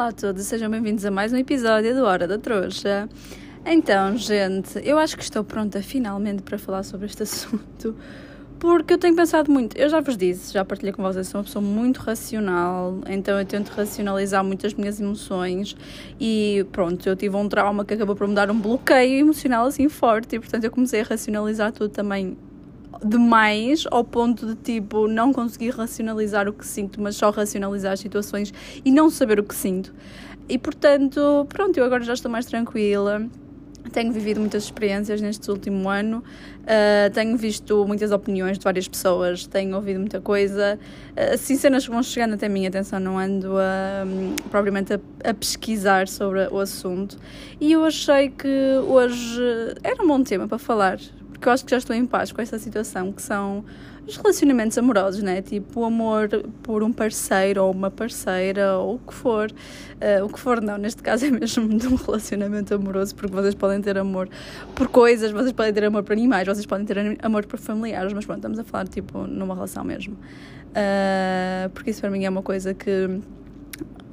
Olá a todos, sejam bem-vindos a mais um episódio do Hora da Trouxa. Então, gente, eu acho que estou pronta finalmente para falar sobre este assunto, porque eu tenho pensado muito. Eu já vos disse, já partilhei com vocês, sou uma pessoa muito racional, então eu tento racionalizar muitas minhas emoções e pronto, eu tive um trauma que acabou por me dar um bloqueio emocional assim forte e portanto eu comecei a racionalizar tudo também demais ao ponto de tipo não conseguir racionalizar o que sinto, mas só racionalizar as situações e não saber o que sinto. E portanto, pronto, eu agora já estou mais tranquila. Tenho vivido muitas experiências neste último ano, uh, tenho visto muitas opiniões de várias pessoas, tenho ouvido muita coisa. Uh, assim, cenas vão chegando até a minha atenção, não ando a, um, propriamente a, a, pesquisar sobre o assunto. E eu achei que hoje era um bom tema para falar, porque eu acho que já estou em paz com essa situação, que são os relacionamentos amorosos, né? Tipo, o amor por um parceiro ou uma parceira ou o que for. Uh, o que for, não, neste caso é mesmo de um relacionamento amoroso, porque vocês podem ter amor por coisas, vocês podem ter amor por animais, vocês podem ter amor por familiares, mas pronto, estamos a falar, tipo, numa relação mesmo. Uh, porque isso para mim é uma coisa que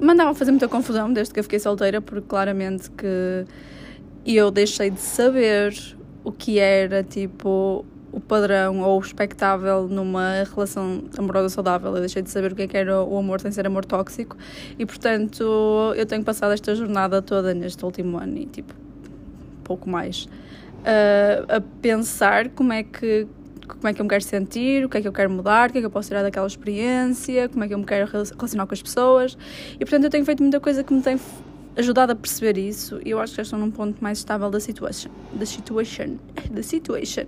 mandava fazer muita confusão desde que eu fiquei solteira, porque claramente que eu deixei de saber o que era tipo o padrão ou o expectável numa relação amorosa saudável. Eu deixei de saber o que, é que era o amor sem ser amor tóxico e, portanto, eu tenho passado esta jornada toda neste último ano e, tipo, pouco mais uh, a pensar como é que como é que eu me quero sentir, o que é que eu quero mudar, o que é que eu posso tirar daquela experiência, como é que eu me quero relacionar com as pessoas. E portanto eu tenho feito muita coisa que me tem ajudado a perceber isso e eu acho que já estou num ponto mais estável da situation. Da situation. Da situation.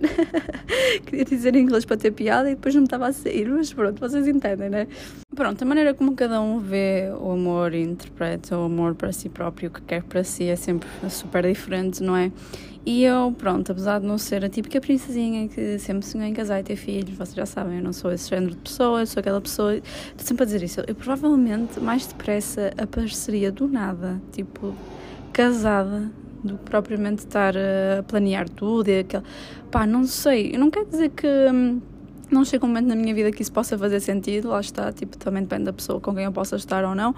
Queria dizer em inglês para ter piada e depois não me estava a sair, mas pronto, vocês entendem, né? Pronto, a maneira como cada um vê o amor e interpreta o amor para si próprio, o que quer para si, é sempre super diferente, não é? E eu, pronto, apesar de não ser a típica princesinha que sempre sonhou em casar e ter filhos, vocês já sabem, eu não sou esse género de pessoa, eu sou aquela pessoa. Estou sempre a dizer isso. Eu provavelmente mais depressa apareceria do nada, tipo, casada, do que propriamente estar a planear tudo e aquele. Pá, não sei. Eu não quero dizer que. Hum, não chega um momento na minha vida que isso possa fazer sentido, lá está, tipo, também depende da pessoa com quem eu possa estar ou não,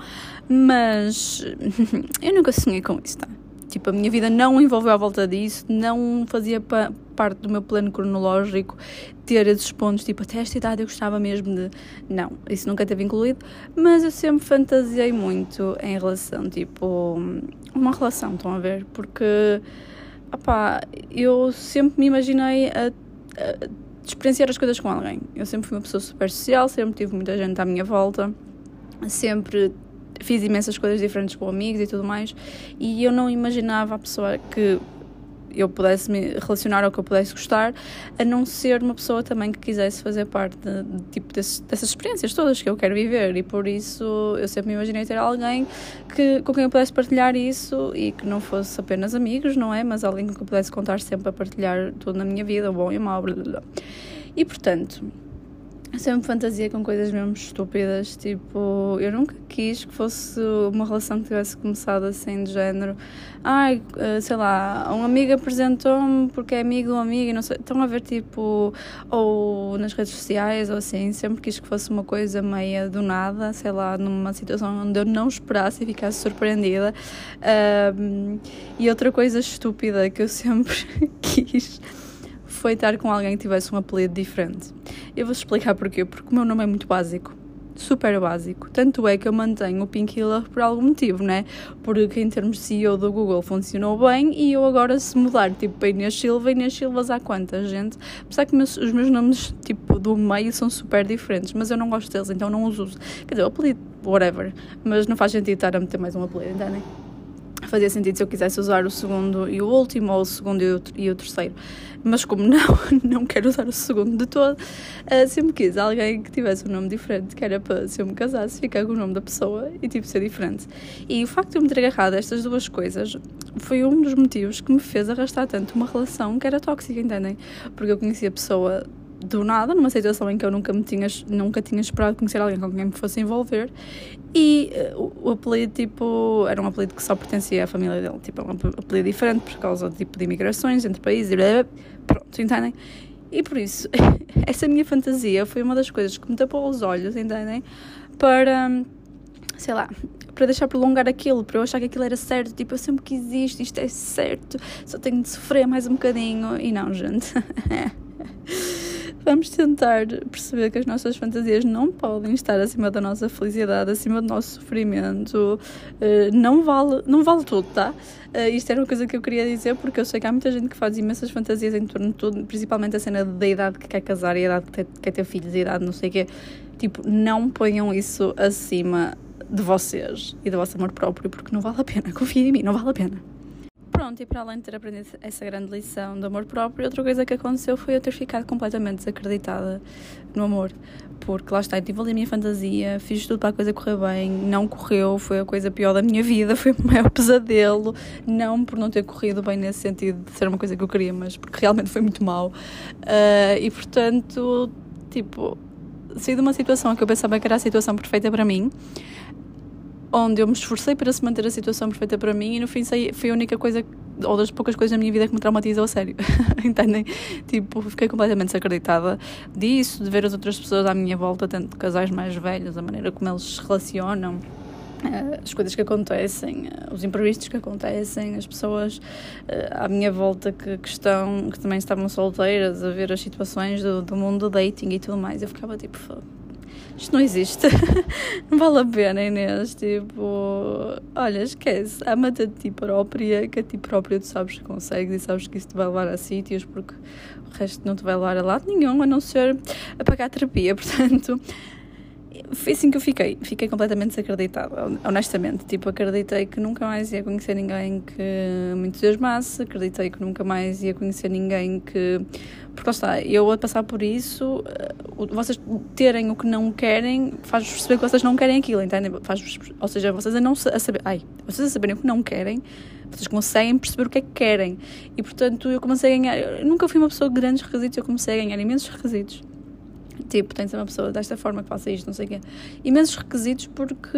mas eu nunca sonhei com isso, tá? Tipo, a minha vida não envolveu à volta disso, não fazia pa parte do meu plano cronológico ter esses pontos, tipo, até esta idade eu gostava mesmo de. Não, isso nunca teve incluído, mas eu sempre fantasiei muito em relação, tipo, uma relação, estão a ver? Porque, opá, eu sempre me imaginei a, a experienciar as coisas com alguém. Eu sempre fui uma pessoa super social, sempre tive muita gente à minha volta, sempre fiz imensas coisas diferentes com amigos e tudo mais, e eu não imaginava a pessoa que eu pudesse me relacionar ou que eu pudesse gostar, a não ser uma pessoa também que quisesse fazer parte de, de, tipo desse, dessas experiências todas que eu quero viver e por isso eu sempre me imaginei ter alguém que, com quem eu pudesse partilhar isso e que não fosse apenas amigos, não é? Mas alguém com quem eu pudesse contar sempre a partilhar tudo na minha vida, o bom e o mau, blá, blá, blá. E portanto, sempre fantasia com coisas mesmo estúpidas. Tipo, eu nunca quis que fosse uma relação que tivesse começado assim, de género. Ai, eh, sei lá, um amigo apresentou-me porque é amigo de um amigo não sei. Estão a ver, tipo, ou nas redes sociais ou assim. Sempre quis que fosse uma coisa meia do nada, sei lá, numa situação onde eu não esperasse e ficasse surpreendida. Um, e outra coisa estúpida que eu sempre quis foi estar com alguém que tivesse um apelido diferente. Eu vou explicar porquê. Porque o meu nome é muito básico. Super básico. Tanto é que eu mantenho o Pink Killer por algum motivo, né? Porque em termos de CEO do Google funcionou bem e eu agora se mudar tipo para Inês Silva, Inês Silvas há quanta gente? Apesar que meus, os meus nomes tipo do meio são super diferentes, mas eu não gosto deles, então não os uso. Quer dizer, o apelido, whatever. Mas não faz sentido estar a meter mais um apelido, entendem? Fazia sentido se eu quisesse usar o segundo e o último, ou o segundo e o, terceiro. Mas como não, não quero usar o segundo de todo, uh, sempre quis alguém que tivesse um nome diferente, que era para, se eu me casasse, ficar com o nome da pessoa e tipo ser diferente. E o facto de eu me ter agarrado a estas duas coisas foi um dos motivos que me fez arrastar tanto uma relação que era tóxica, entendem? Porque eu conhecia a pessoa do nada, numa situação em que eu nunca, me tinha, nunca tinha esperado conhecer alguém com quem me fosse envolver. E uh, o, apelido, tipo, era um apelido que só pertencia à família dele. Tipo, é um apelido diferente por causa tipo de imigrações entre países e blá, blá, pronto, entendem? E por isso, essa minha fantasia foi uma das coisas que me tapou os olhos, entendem? Para sei lá, para deixar prolongar aquilo, para eu achar que aquilo era certo, tipo, eu sempre quis isto, isto é certo, só tenho de sofrer mais um bocadinho. E não, gente. Vamos tentar perceber que as nossas fantasias não podem estar acima da nossa felicidade, acima do nosso sofrimento. Uh, não, vale, não vale tudo, tá? Uh, isto era uma coisa que eu queria dizer porque eu sei que há muita gente que faz imensas fantasias em torno de tudo, principalmente a cena da idade que quer casar a idade que quer ter filhos a idade não sei o quê. Tipo, não ponham isso acima de vocês e do vosso amor próprio porque não vale a pena. Confiem em mim, não vale a pena. Pronto, e para além de ter aprendido essa grande lição do amor próprio, outra coisa que aconteceu foi eu ter ficado completamente desacreditada no amor. Porque lá está, eu tive ali a minha fantasia, fiz tudo para a coisa correr bem, não correu, foi a coisa pior da minha vida, foi o maior pesadelo. Não por não ter corrido bem nesse sentido de ser uma coisa que eu queria, mas porque realmente foi muito mal. Uh, e portanto, tipo, saí de uma situação que eu pensava que era a situação perfeita para mim onde eu me esforcei para se manter a situação perfeita para mim e no fim foi a única coisa, ou das poucas coisas na minha vida que me traumatizou a sério. Entendem? Tipo, fiquei completamente desacreditada disso, de ver as outras pessoas à minha volta, tanto casais mais velhos, a maneira como eles se relacionam eh, as coisas que acontecem, eh, os imprevistos que acontecem, as pessoas eh, à minha volta que, que, estão, que também estavam solteiras, a ver as situações do, do mundo do dating e tudo mais. Eu ficava tipo, isto não existe, não vale a pena, Inês. Tipo, olha, esquece, ama-te a ti própria, que a ti própria tu sabes que consegues e sabes que isso te vai levar a sítios, porque o resto não te vai levar a lado nenhum, a não ser a pagar terapia. Portanto, foi assim que eu fiquei. Fiquei completamente desacreditada, honestamente. Tipo, acreditei que nunca mais ia conhecer ninguém que me entusiasmasse, acreditei que nunca mais ia conhecer ninguém que. Porque lá está, eu a passar por isso, eh, vocês terem o que não querem, faz-vos perceber que vocês não querem aquilo, entendem? Faz ou seja, vocês a não a saber. Ai, vocês a saberem o que não querem, vocês conseguem perceber o que é que querem. E portanto, eu comecei a ganhar. Eu nunca fui uma pessoa de grandes requisitos, eu comecei a ganhar imensos requisitos Tipo, tem de ser uma pessoa desta forma que faça isto, não sei o quê. Imensos requisitos porque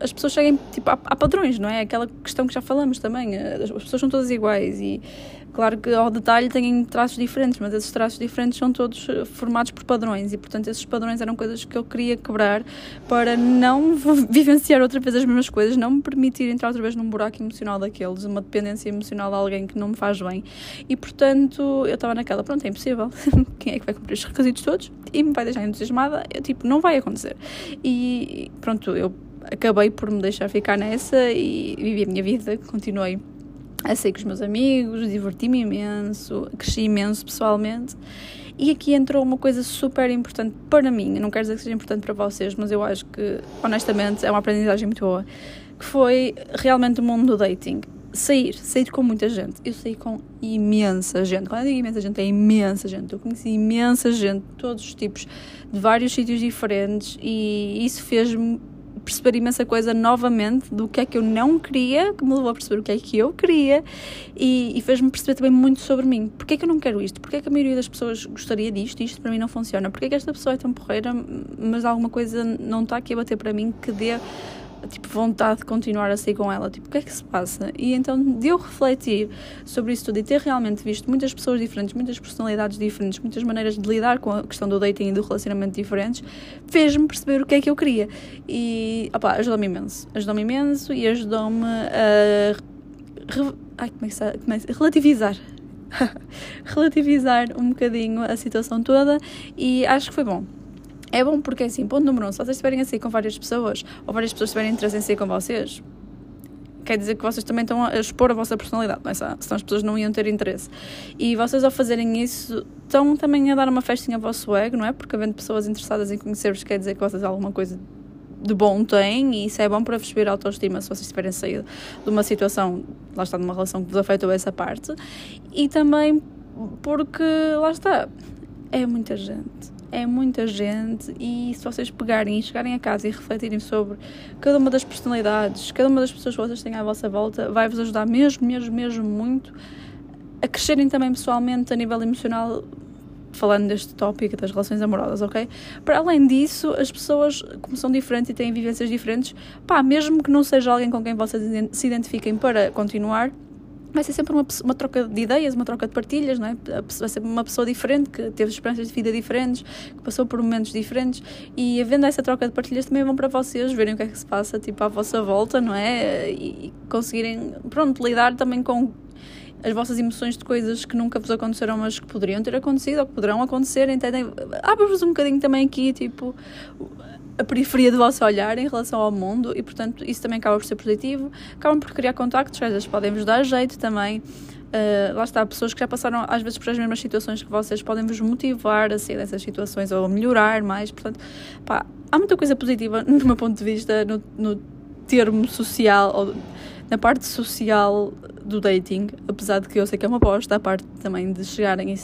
as pessoas seguem, tipo, há, há padrões, não é? Aquela questão que já falamos também. As pessoas são todas iguais e Claro que ao detalhe têm traços diferentes, mas esses traços diferentes são todos eh, formados por padrões e, portanto, esses padrões eram coisas que eu queria quebrar para não vivenciar outra vez as mesmas coisas, não me permitir entrar outra vez num buraco emocional daqueles, uma dependência emocional de alguém que não me faz bem. E, portanto, eu estava naquela, pronto, é impossível. Quem é que vai cumprir os requisitos todos e me vai deixar entusiasmada? Eu, tipo, não vai acontecer. E, pronto, eu acabei por me deixar ficar nessa e vivi a minha vida, continuei a com os meus amigos, diverti-me imenso, cresci imenso pessoalmente. E aqui entrou uma coisa super importante para mim, não quero dizer que seja importante para vocês, mas eu acho que, honestamente, é uma aprendizagem muito boa, que foi realmente o mundo do dating. Sair, sair com muita gente. Eu saí com imensa gente. Quando eu digo imensa gente, é imensa gente. Eu conheci imensa gente, todos os tipos, de vários sítios diferentes, e isso fez-me perceber imensa coisa novamente do que é que eu não queria, que me levou a perceber o que é que eu queria e, e fez-me perceber também muito sobre mim. Porquê é que eu não quero isto? Porquê é que a maioria das pessoas gostaria disto isto para mim não funciona? Porquê é que esta pessoa é tão porreira, mas alguma coisa não está aqui a bater para mim que dê tipo, vontade de continuar a sair com ela. Tipo, o que é que se passa? E então, de eu refletir sobre isso tudo e ter realmente visto muitas pessoas diferentes, muitas personalidades diferentes, muitas maneiras de lidar com a questão do dating e do relacionamento diferentes, fez-me perceber o que é que eu queria. E, opá, ajudou-me imenso. Ajudou-me imenso e ajudou-me a. Ai, como é que é relativizar relativizar um bocadinho a situação toda e acho que foi bom. É bom porque, assim, ponto número um, se vocês estiverem a sair com várias pessoas, ou várias pessoas tiverem interesse em sair com vocês, quer dizer que vocês também estão a expor a vossa personalidade, não é? senão as pessoas não iam ter interesse. E vocês, ao fazerem isso, estão também a dar uma festinha ao vosso ego, não é? Porque havendo pessoas interessadas em conhecer-vos, quer dizer que vocês alguma coisa de bom têm e isso é bom para vos subir a autoestima se vocês tiverem saído de uma situação, lá está, de uma relação que vos afetou essa parte. E também porque, lá está, é muita gente é muita gente e se vocês pegarem e chegarem a casa e refletirem sobre cada uma das personalidades, cada uma das pessoas que vocês têm à vossa volta, vai-vos ajudar mesmo, mesmo, mesmo muito a crescerem também pessoalmente a nível emocional falando deste tópico das relações amorosas, ok? Para além disso, as pessoas, como são diferentes e têm vivências diferentes, pá, mesmo que não seja alguém com quem vocês se identifiquem para continuar, vai ser sempre uma, uma troca de ideias, uma troca de partilhas, não é? Vai ser uma pessoa diferente, que teve experiências de vida diferentes, que passou por momentos diferentes e havendo essa troca de partilhas também vão para vocês verem o que é que se passa, tipo, à vossa volta, não é? E conseguirem, pronto, lidar também com as vossas emoções de coisas que nunca vos aconteceram, mas que poderiam ter acontecido ou que poderão acontecer, entendem? Abre-vos um bocadinho também aqui, tipo, a periferia do vosso olhar em relação ao mundo e, portanto, isso também acaba por ser positivo. Acabam por criar contactos, às vezes podem-vos dar jeito também. Uh, lá está, pessoas que já passaram às vezes por as mesmas situações que vocês podem vos motivar a sair dessas situações ou a melhorar mais. Portanto, pá, há muita coisa positiva, no meu ponto de vista, no, no termo social, ou na parte social do dating, apesar de que eu sei que é uma aposta, a parte também de chegarem e,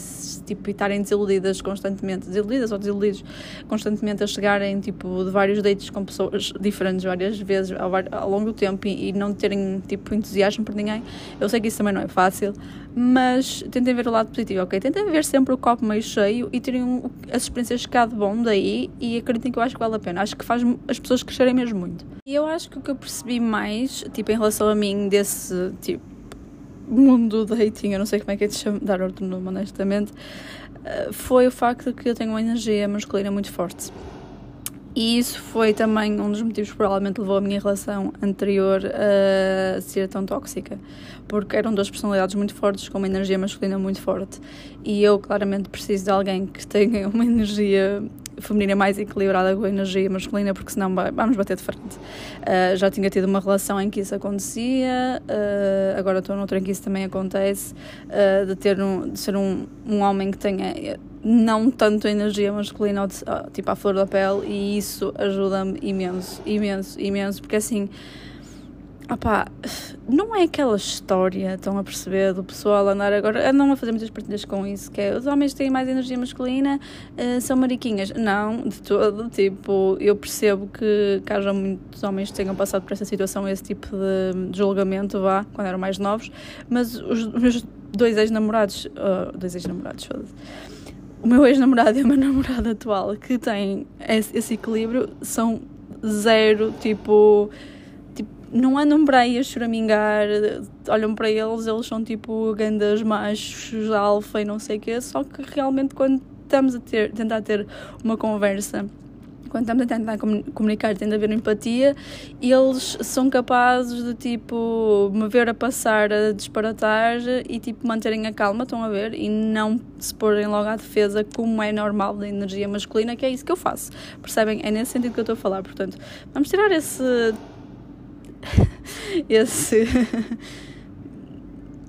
tipo, estarem desiludidas constantemente, desiludidas ou desiludidos constantemente a chegarem tipo, de vários dates com pessoas diferentes várias vezes ao, ao longo do tempo e, e, não terem tipo, entusiasmo por ninguém. Eu sei que isso também não é fácil, mas tentem ver o lado positivo, ok? Tentem ver sempre o copo meio cheio e terem as experiências que há de bom daí e acreditem que eu acho que vale a pena. Acho que faz as pessoas crescerem mesmo muito. E eu acho que o que eu percebi mais, tipo, em relação a mim, desse tipo mundo do dating, eu não sei como é que é de dar outro nome, honestamente, eh, foi o facto de que eu tenho uma energia masculina muito forte. E isso foi também um dos motivos que provavelmente levou a minha relação anterior a ser tão tóxica, porque eram duas personalidades muito fortes com uma energia masculina muito forte. E eu claramente preciso de alguém que tenha uma energia feminina mais equilibrada com a energia masculina, porque senão vamos bater de frente. Uh, já tinha tido uma relação em que isso acontecia, uh, agora estou noutra em que isso também acontece, uh, de, ter um, de ser um, um homem que tenha não tanto energia masculina, tipo à flor da pele, e isso ajuda-me imenso, imenso, imenso, porque assim Opá, não é aquela história, estão a perceber, do pessoal andar agora, andam a fazer muitas partilhas com isso, que é os homens têm mais energia masculina, uh, são mariquinhas. Não, de todo, tipo, eu percebo que, que haja muitos homens que tenham passado por essa situação, esse tipo de julgamento, vá, quando eram mais novos, mas os meus dois ex-namorados, uh, dois ex-namorados, o meu ex-namorado e o meu namorado atual, que têm esse, esse equilíbrio, são zero, tipo não andam para aí a choramingar, olham para eles, eles são tipo grandes machos, alfa e não sei o quê, só que realmente quando estamos a ter, tentar ter uma conversa quando estamos a tentar comunicar, tem de haver empatia, eles são capazes de tipo me ver a passar a disparatar e tipo manterem a calma, estão a ver, e não se porem logo à defesa como é normal da energia masculina, que é isso que eu faço. Percebem? É nesse sentido que eu estou a falar. Portanto, vamos tirar esse esse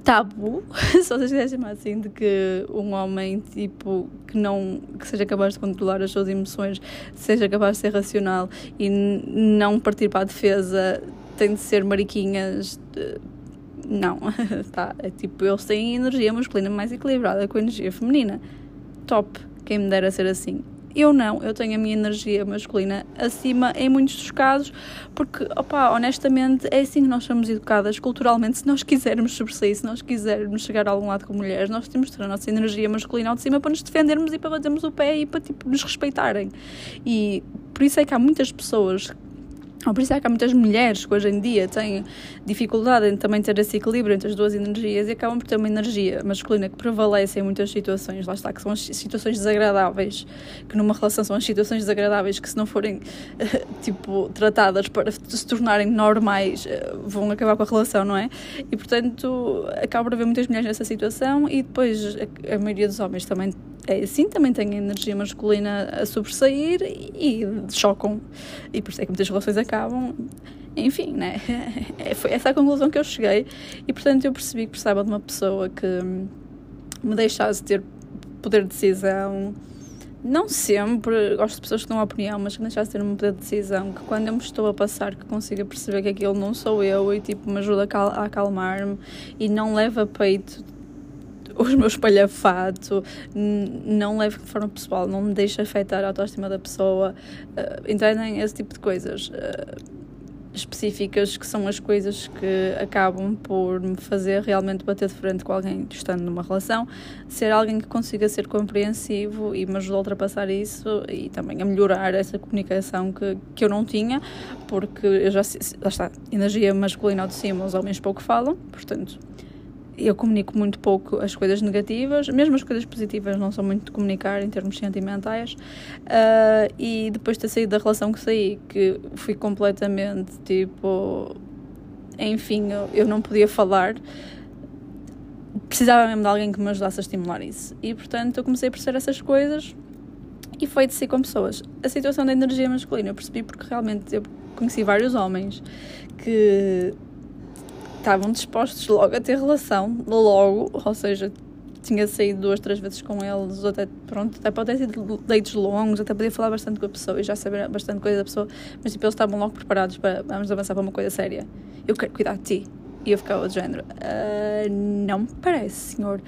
tabu, se vocês quiserem chamar assim, de que um homem tipo que não que seja capaz de controlar as suas emoções, seja capaz de ser racional e não partir para a defesa, tem de ser mariquinhas. Não, tá? É tipo, eles têm energia masculina mais equilibrada com a energia feminina. Top, quem me dera ser assim. Eu não, eu tenho a minha energia masculina acima em muitos dos casos, porque, opa, honestamente, é assim que nós somos educadas culturalmente. Se nós quisermos sobressair, se nós quisermos chegar a algum lado com mulheres, nós temos de ter a nossa energia masculina ao de cima para nos defendermos e para batermos o pé e para, tipo, nos respeitarem. E por isso é que há muitas pessoas ou por isso é que há muitas mulheres que hoje em dia têm dificuldade em também ter esse equilíbrio entre as duas energias e acabam por ter uma energia masculina que prevalece em muitas situações, lá está, que são as situações desagradáveis, que numa relação são as situações desagradáveis que se não forem, tipo, tratadas para se tornarem normais, eh, vão acabar com a relação, não é? E, portanto, acaba por haver muitas mulheres nessa situação e depois a, maioria dos homens também assim, também têm energia masculina a sobressair e, e chocam. E por isso é que muitas relações acabam. Enfim, né? É, foi essa a conclusão que eu cheguei. E portanto eu percebi que precisava de uma pessoa que me deixasse ter poder de decisão. Não sempre, gosto de pessoas que dão opinião, mas que me deixasse ter um poder de decisão. Que quando eu me estou a passar, que consiga perceber que aquilo não sou eu e tipo me ajuda a acalmar-me e não leva a peito os meus espalhafato, não levo de forma pessoal, não me deixa afetar a autoestima da pessoa. Uh, entendem? Esse tipo de coisas uh, específicas que são as coisas que acabam por me fazer realmente bater de frente com alguém estando numa relação, ser alguém que consiga ser compreensivo e me ajuda a ultrapassar isso e também a melhorar essa comunicação que, que eu não tinha, porque eu já, já está, energia masculina ao de cima, os homens pouco falam, portanto eu comunico muito pouco as coisas negativas, mesmo as coisas positivas não sou muito de comunicar em termos sentimentais. Uh, e depois de ter saído da relação que saí, que fui completamente tipo. Enfim, eu, eu não podia falar, precisava mesmo de alguém que me ajudasse a estimular isso. E portanto eu comecei a perceber essas coisas e foi de si com pessoas. A situação da energia masculina eu percebi porque realmente eu conheci vários homens que estavam dispostos logo a ter relação, logo, ou seja, tinha saído duas, três vezes com eles, até, pronto, até pode ter sido deitos longos, até podia falar bastante com a pessoa e já saber bastante coisa da pessoa, mas tipo, eles estavam logo preparados para vamos avançar para uma coisa séria. Eu quero cuidar de ti. E eu ficava de género, uh, não me parece, senhor.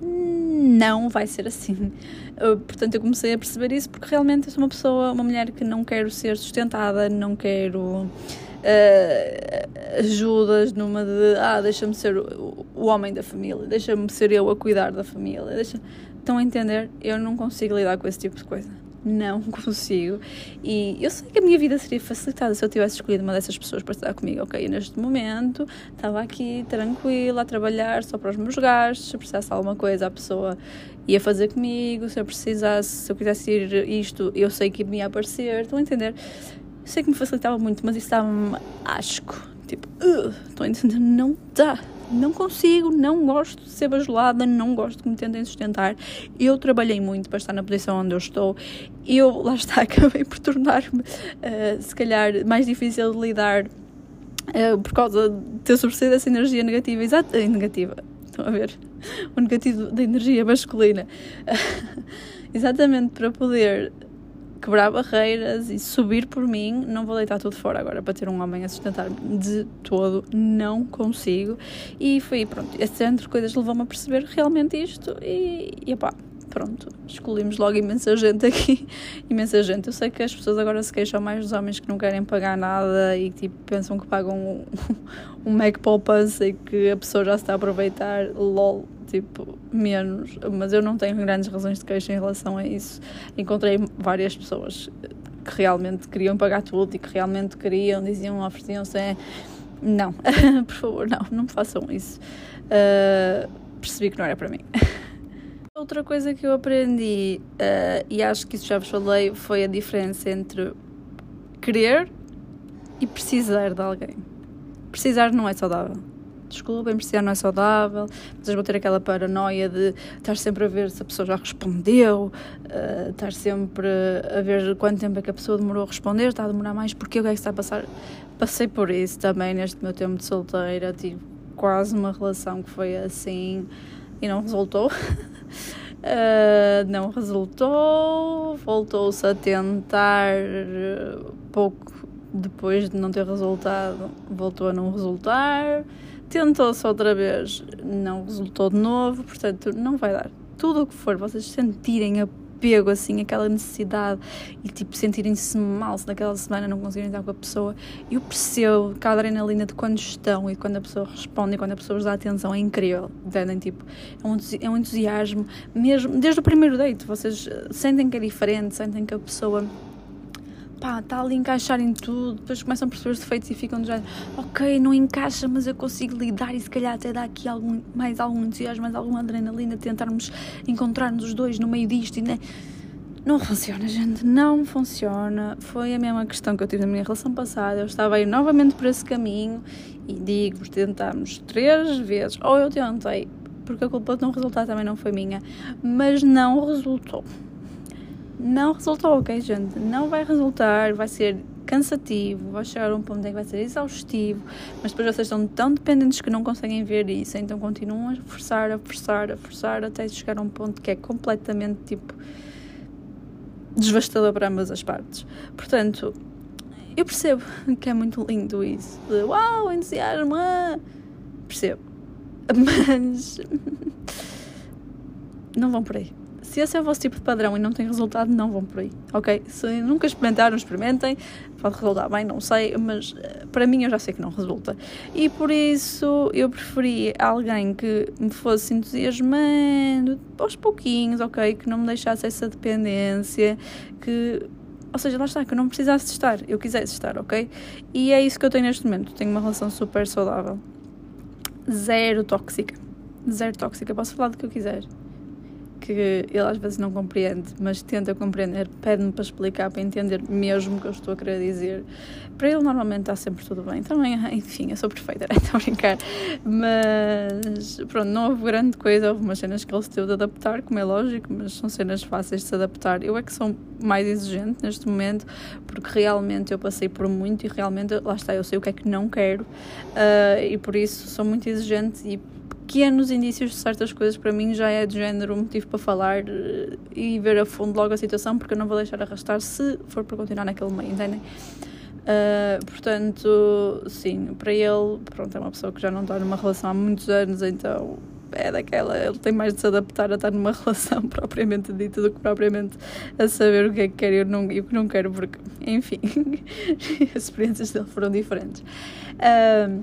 Não vai ser assim. Uh, portanto, eu comecei a perceber isso porque realmente eu sou uma pessoa, uma mulher que não quero ser sustentada, não quero uh, ajudas numa de ah, deixa-me ser o, o, homem da família, deixa-me ser eu a cuidar da família. Deixa... Estão a entender? Eu não consigo lidar com esse tipo de coisa. Não consigo. E eu sei que a minha vida seria facilitada se eu tivesse escolhido uma dessas pessoas para estar comigo. Ok, neste momento estava aqui tranquila a trabalhar só para os meus gastos. Se eu precisasse de alguma coisa, a pessoa ia fazer comigo. Se eu precisasse, se eu quisesse ir isto, eu sei que me ia aparecer. Estão a entender? Sei que me facilitava muito, mas isso estava-me asco. Tipo, estou entender? Não dá. Não consigo, não gosto de ser bajulada, não gosto que me tentem sustentar. Eu trabalhei muito para estar na posição onde eu estou. Eu, lá está, acabei por tornar-me, uh, se calhar, mais difícil de lidar uh, por causa de ter sobresaído essa energia negativa. Exato, negativa. Estão a ver? O negativo da energia masculina. exatamente para poder quebrar barreiras e subir por mim, não vou deitar tudo fora agora para ter um homem a sustentar-me de todo, não consigo. E foi, pronto, esse centro de coisas levou-me a perceber realmente isto e, e pá, pronto, escolhemos logo imensa gente aqui, imensa gente. Eu sei que as pessoas agora se queixam mais dos homens que não querem pagar nada e tipo pensam que pagam um, um Mac poupança e que a pessoa já se está a aproveitar, lol tipo, menos, mas eu não tenho grandes razões de queixa em relação a isso. Encontrei várias pessoas que realmente queriam pagar tudo e que realmente queriam, diziam, ofereciam-se. É... Não, por favor, não, não me façam isso. Uh, percebi que não era para mim. Outra coisa que eu aprendi, uh, e acho que isso já vos falei, foi a diferença entre querer e precisar de alguém. Precisar não é saudável desculpem, precisar não é saudável, vocês vão ter aquela paranoia de estar sempre a ver se a pessoa já respondeu, uh, estar sempre a ver quanto tempo é que a pessoa demorou a responder, está a demorar mais, porque o que é que está a passar? Passei por isso também neste meu tempo de solteira, tive quase uma relação que foi assim e não resultou. Uh, não resultou, voltou-se a tentar pouco depois de não ter resultado, voltou a não resultar tentou-se outra vez, não resultou de novo, portanto, não vai dar. Tudo o que for, vocês sentirem apego, assim, aquela necessidade e, tipo, sentirem-se mal se naquela semana não conseguirem estar com a pessoa. Eu percebo que a adrenalina de quando estão e quando a pessoa responde e quando a pessoa vos dá atenção é incrível, entendem? Tipo, é um, é um entusiasmo, mesmo desde o primeiro date, vocês sentem que é diferente, sentem que a pessoa pá, está ali a encaixar em tudo, depois começam a perceber os defeitos e ficam do género, ok, não encaixa, mas eu consigo lidar e se calhar até dá aqui algum, mais algum entusiasmo, mais alguma adrenalina, tentarmos encontrar-nos os dois no meio disto e né? Não funciona, gente, não funciona. Foi a mesma questão que eu tive na minha relação passada. Eu estava aí novamente por esse caminho e digo-vos: tentámos três vezes, ou eu tentei, porque a culpa de não resultar também não foi minha, mas não resultou não resultou, ok, gente? Não vai resultar, vai ser cansativo, vai chegar a um ponto em que vai ser exaustivo, mas depois vocês estão tão dependentes que não conseguem ver isso, então continuam a forçar, a forçar, a forçar até chegar a um ponto que é completamente tipo devastador para ambas as partes. Portanto, eu percebo que é muito lindo isso, de uau, entusiasmo, ah! percebo, mas não vão por aí se esse é o vosso tipo de padrão e não tem resultado, não vão por aí, ok? Se nunca experimentaram, experimentem, pode resultar bem, não sei, mas eh, para mim eu já sei que não resulta. E por isso eu preferi alguém que me fosse entusiasmando aos pouquinhos, ok? Que não me deixasse essa dependência, que ou seja, lá está, que eu não precisasse estar, eu quisesse estar, ok? E é isso que eu tenho neste momento. Tenho uma relação super saudável, zero tóxica zero tóxica, posso falar do que eu quiser que ele às vezes não compreende, mas tenta compreender, pede-me para explicar, para entender mesmo o que eu estou a querer dizer. Para ele normalmente está sempre tudo bem. Também, enfim, eu sou perfeita, né? estou a brincar. Mas pronto, não houve grande coisa, houve umas cenas que ele se teve de adaptar, como é lógico, mas são cenas fáceis de se adaptar. Eu é que sou mais exigente neste momento, porque realmente eu passei por muito e realmente, lá está, eu sei o que é que não quero uh, e por isso sou muito exigente e pequenos indícios de certas coisas para mim já é de género um motivo para falar eh, e ver a fundo logo a situação porque eu não vou deixar arrastar se for para continuar naquele meio, entendem? Uh, portanto, sim, para ele, pronto, é uma pessoa que já não está numa relação há muitos anos, então é daquela, ele tem mais de se adaptar a estar numa relação propriamente dita do que propriamente a saber o que é que quer e o que não quero, porque, enfim, as experiências dele foram diferentes. Uh,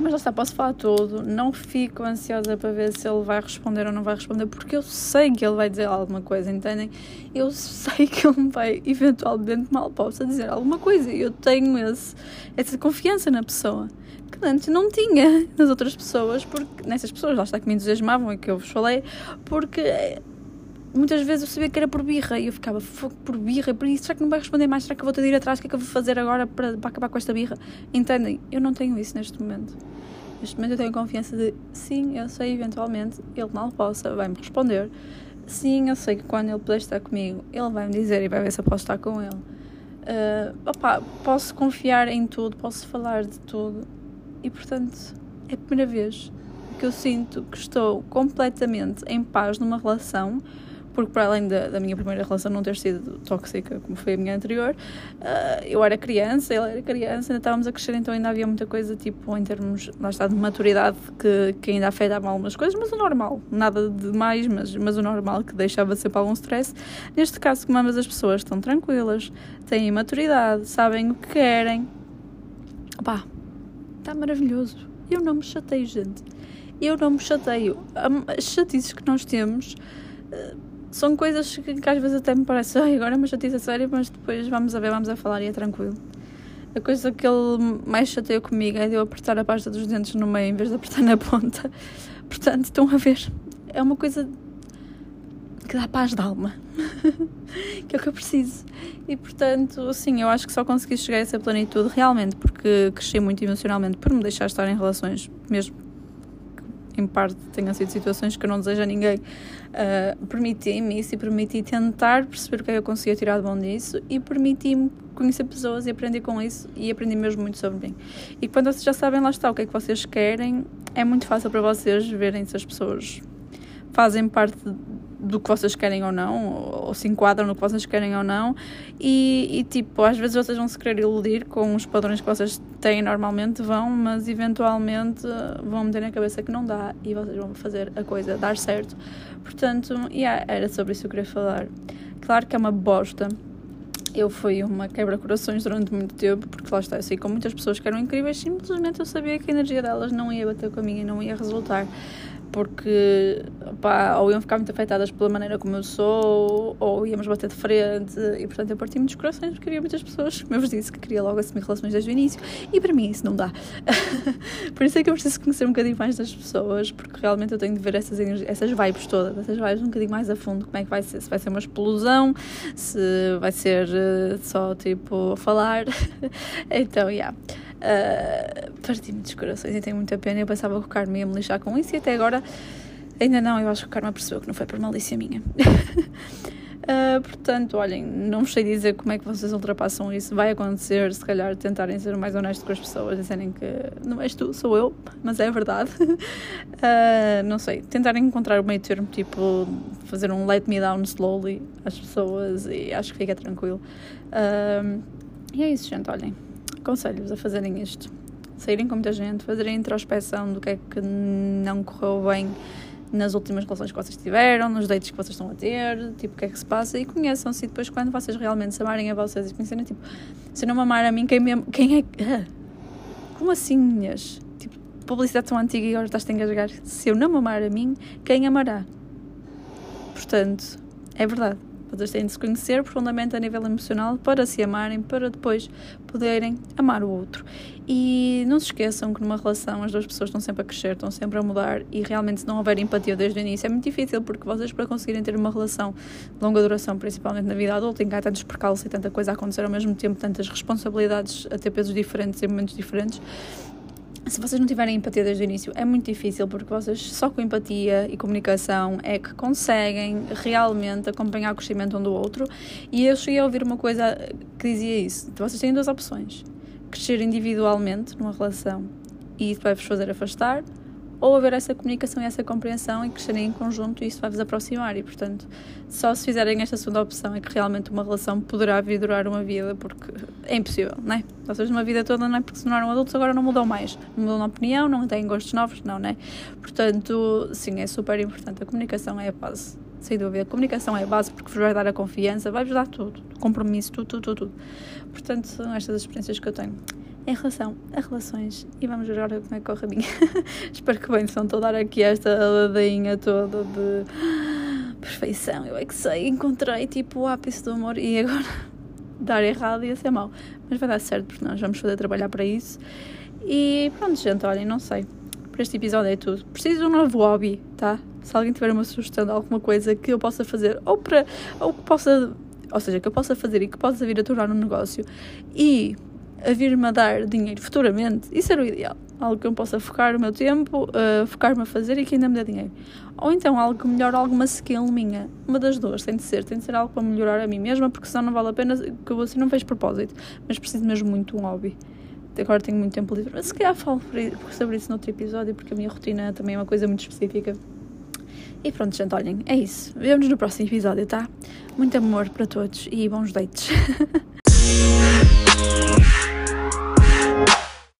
mas já está, posso falar tudo. Não fico ansiosa para ver se ele vai responder ou não vai responder, porque eu sei que ele vai dizer alguma coisa, entendem? Eu sei que ele vai eventualmente mal possa dizer alguma coisa. Eu tenho esse, essa confiança na pessoa que antes não tinha nas outras pessoas, porque nessas pessoas lá está que me entusiasmavam e que eu vos falei, porque muitas vezes eu sabia que era por birra e eu ficava fogo por birra, por isso será que não vai responder mais? Será que eu vou ter de ir atrás? O que é que eu vou fazer agora para, para acabar com esta birra? Entendem? Eu não tenho isso neste momento. Neste momento eu tenho confiança de sim, eu sei eventualmente ele mal possa, vai-me responder. Sim, eu sei que quando ele puder estar comigo, ele vai-me dizer e vai ver se eu posso estar com ele. Uh, opa, posso confiar em tudo, posso falar de tudo e portanto é a primeira vez que eu sinto que estou completamente em paz numa relação porque para além da, da, minha primeira relação não ter sido tóxica como foi a minha anterior, uh, eu era criança, ele era criança, ainda estávamos a crescer, então ainda havia muita coisa, tipo, em termos, lá está, de maturidade, que, que ainda afetava algumas coisas, mas o normal, nada de mais, mas, mas o normal, que deixava sempre algum stress. Neste caso, como ambas as pessoas estão tranquilas, têm maturidade, sabem o que querem, pá, está maravilhoso. Eu não me chateio, gente. Eu não me chateio. As chatices que nós temos uh, são coisas que, que, às vezes até me parece, ai, agora é uma chatice séria, mas depois vamos a ver, vamos a falar e é tranquilo. A coisa que ele mais chateou comigo é de eu apertar a pasta dos dentes no meio em vez de apertar na ponta. Portanto, estão a ver, é uma coisa que dá paz de alma, que é o que eu preciso. E portanto, assim, eu acho que só consegui chegar a essa plenitude realmente porque cresci muito emocionalmente por me deixar estar em relações, mesmo em parte tenham sido situações que eu não desejo a ninguém, uh, permiti-me isso e permiti tentar perceber o que é que eu conseguia tirar de bom disso e permiti-me conhecer pessoas e aprender com isso e aprendi mesmo muito sobre mim. E quando vocês já sabem lá está o que é que vocês querem, é muito fácil para vocês verem se as pessoas fazem parte do que vocês querem ou não, ou, ou se enquadram no que vocês querem ou não, e, e, tipo, às vezes vocês vão se querer iludir com os padrões que vocês têm normalmente, vão, mas eventualmente vão meter na cabeça que não dá e vocês vão fazer a coisa dar certo. Portanto, yeah, era sobre isso que eu queria falar. Claro que é uma bosta. Eu fui uma quebra-corações durante muito tempo, porque lá está, eu sei com muitas pessoas que eram incríveis, simplesmente eu sabia que a energia delas não ia bater com a minha não ia resultar porque pá, ou iam ficar muito afetadas pela maneira como eu sou, ou íamos bater de frente, e portanto eu parti muitos corações porque havia muitas pessoas, como eu vos disse, que queria logo assumir relações desde o início, e para mim isso não dá. Por isso é que eu preciso conhecer um bocadinho mais das pessoas, porque realmente eu tenho de ver essas, essas vibes todas, essas vibes um bocadinho mais a fundo, como é que vai ser, se vai ser uma explosão, se vai ser uh, só tipo falar. então. Yeah. Uh, parti muitos corações e tenho muita pena. Eu pensava que o Carmo ia me lixar com isso e até agora ainda não. Eu acho que o Carmo percebeu que não foi por malícia minha. Uh, portanto, olhem, não sei dizer como é que vocês ultrapassam isso. Vai acontecer, se calhar, tentarem ser mais honestos com as pessoas, dizerem que não és tu, sou eu, mas é verdade. Uh, não sei, tentarem encontrar o meio termo, tipo, fazer um let me down slowly às pessoas e acho que fica tranquilo. Uh, e é isso, gente, olhem aconselho-vos a fazerem isto. Saírem com muita gente, fazerem introspeção do que é que não correu bem nas últimas relações que vocês tiveram, nos dates que vocês estão a ter, tipo, o que é que se passa e conheçam-se. E depois, quando vocês realmente se amarem a vocês e conhecerem, tipo, se não me amar a mim, quem, me, quem é. Ah, como assim, minhas? Tipo, publicidade tão antiga e agora estás-te a engasgar. Se eu não me amar a mim, quem amará? Portanto, é verdade. Vocês têm de se conhecer profundamente a nível emocional para se amarem, para depois poderem amar o outro. E não se esqueçam que numa relação as duas pessoas estão sempre a crescer, estão sempre a mudar e realmente se não houver empatia desde o início é muito difícil porque vocês para conseguirem ter uma relação de longa duração, principalmente na vida adulta, em que há tantos percalços e tanta coisa a acontecer ao mesmo tempo, tantas responsabilidades a ter pesos diferentes em momentos diferentes, se vocês não tiverem empatia desde o início, é muito difícil porque vocês só com empatia e comunicação é que conseguem realmente acompanhar o crescimento um do outro. E eu cheguei a ouvir uma coisa que dizia isso: vocês têm duas opções, crescer individualmente numa relação e isso vai-vos fazer afastar, ou haver essa comunicação e essa compreensão e crescerem em conjunto e isso vai-vos aproximar e portanto só se fizerem esta segunda opção é que realmente uma relação poderá vir durar uma vida porque é impossível, não é? Seja, uma vida toda não é porque se tornaram adultos agora não mudam mais, não mudam de opinião, não têm gostos novos, não, não é? Portanto, sim, é super importante, a comunicação é a base sem dúvida. A comunicação é a base porque vos vai dar a confiança, vai-vos dar tudo, compromisso, tudo, tudo, tudo. Portanto, são estas as experiências que eu tenho em relação a relações e vamos ver agora como é que corre a minha. Espero que bem, não estou a dar aqui esta ladainha toda de perfeição. Eu é que sei, encontrei tipo o ápice do amor e agora dar errado ia ser mau. Mas vai dar certo porque nós vamos fazer trabalhar para isso. E pronto, gente, olhem, não sei. Para este episódio é tudo. Preciso de um novo hobby, tá? Se alguém tiver uma sugestão de alguma coisa que eu possa fazer ou para. ou que possa. Ou seja, que eu possa fazer e que possa vir a tornar um negócio e a vir-me a dar dinheiro futuramente, isso era o ideal. Algo que eu possa focar o meu tempo, uh, focar-me a fazer e que ainda me dê dinheiro. Ou então algo que melhore alguma skill minha. Uma das duas tem de ser. Tem de ser algo para melhorar a mim mesma, porque senão não vale a pena que eu assim não vejo propósito. Mas preciso mesmo muito um hobby. Agora tenho muito tempo livre. Mas se calhar falo sobre isso noutro episódio, porque a minha rotina também é uma coisa muito específica. E pronto, gente, olhem, é isso. Vemo-nos no próximo episódio, tá? Muito amor para todos e bons dates.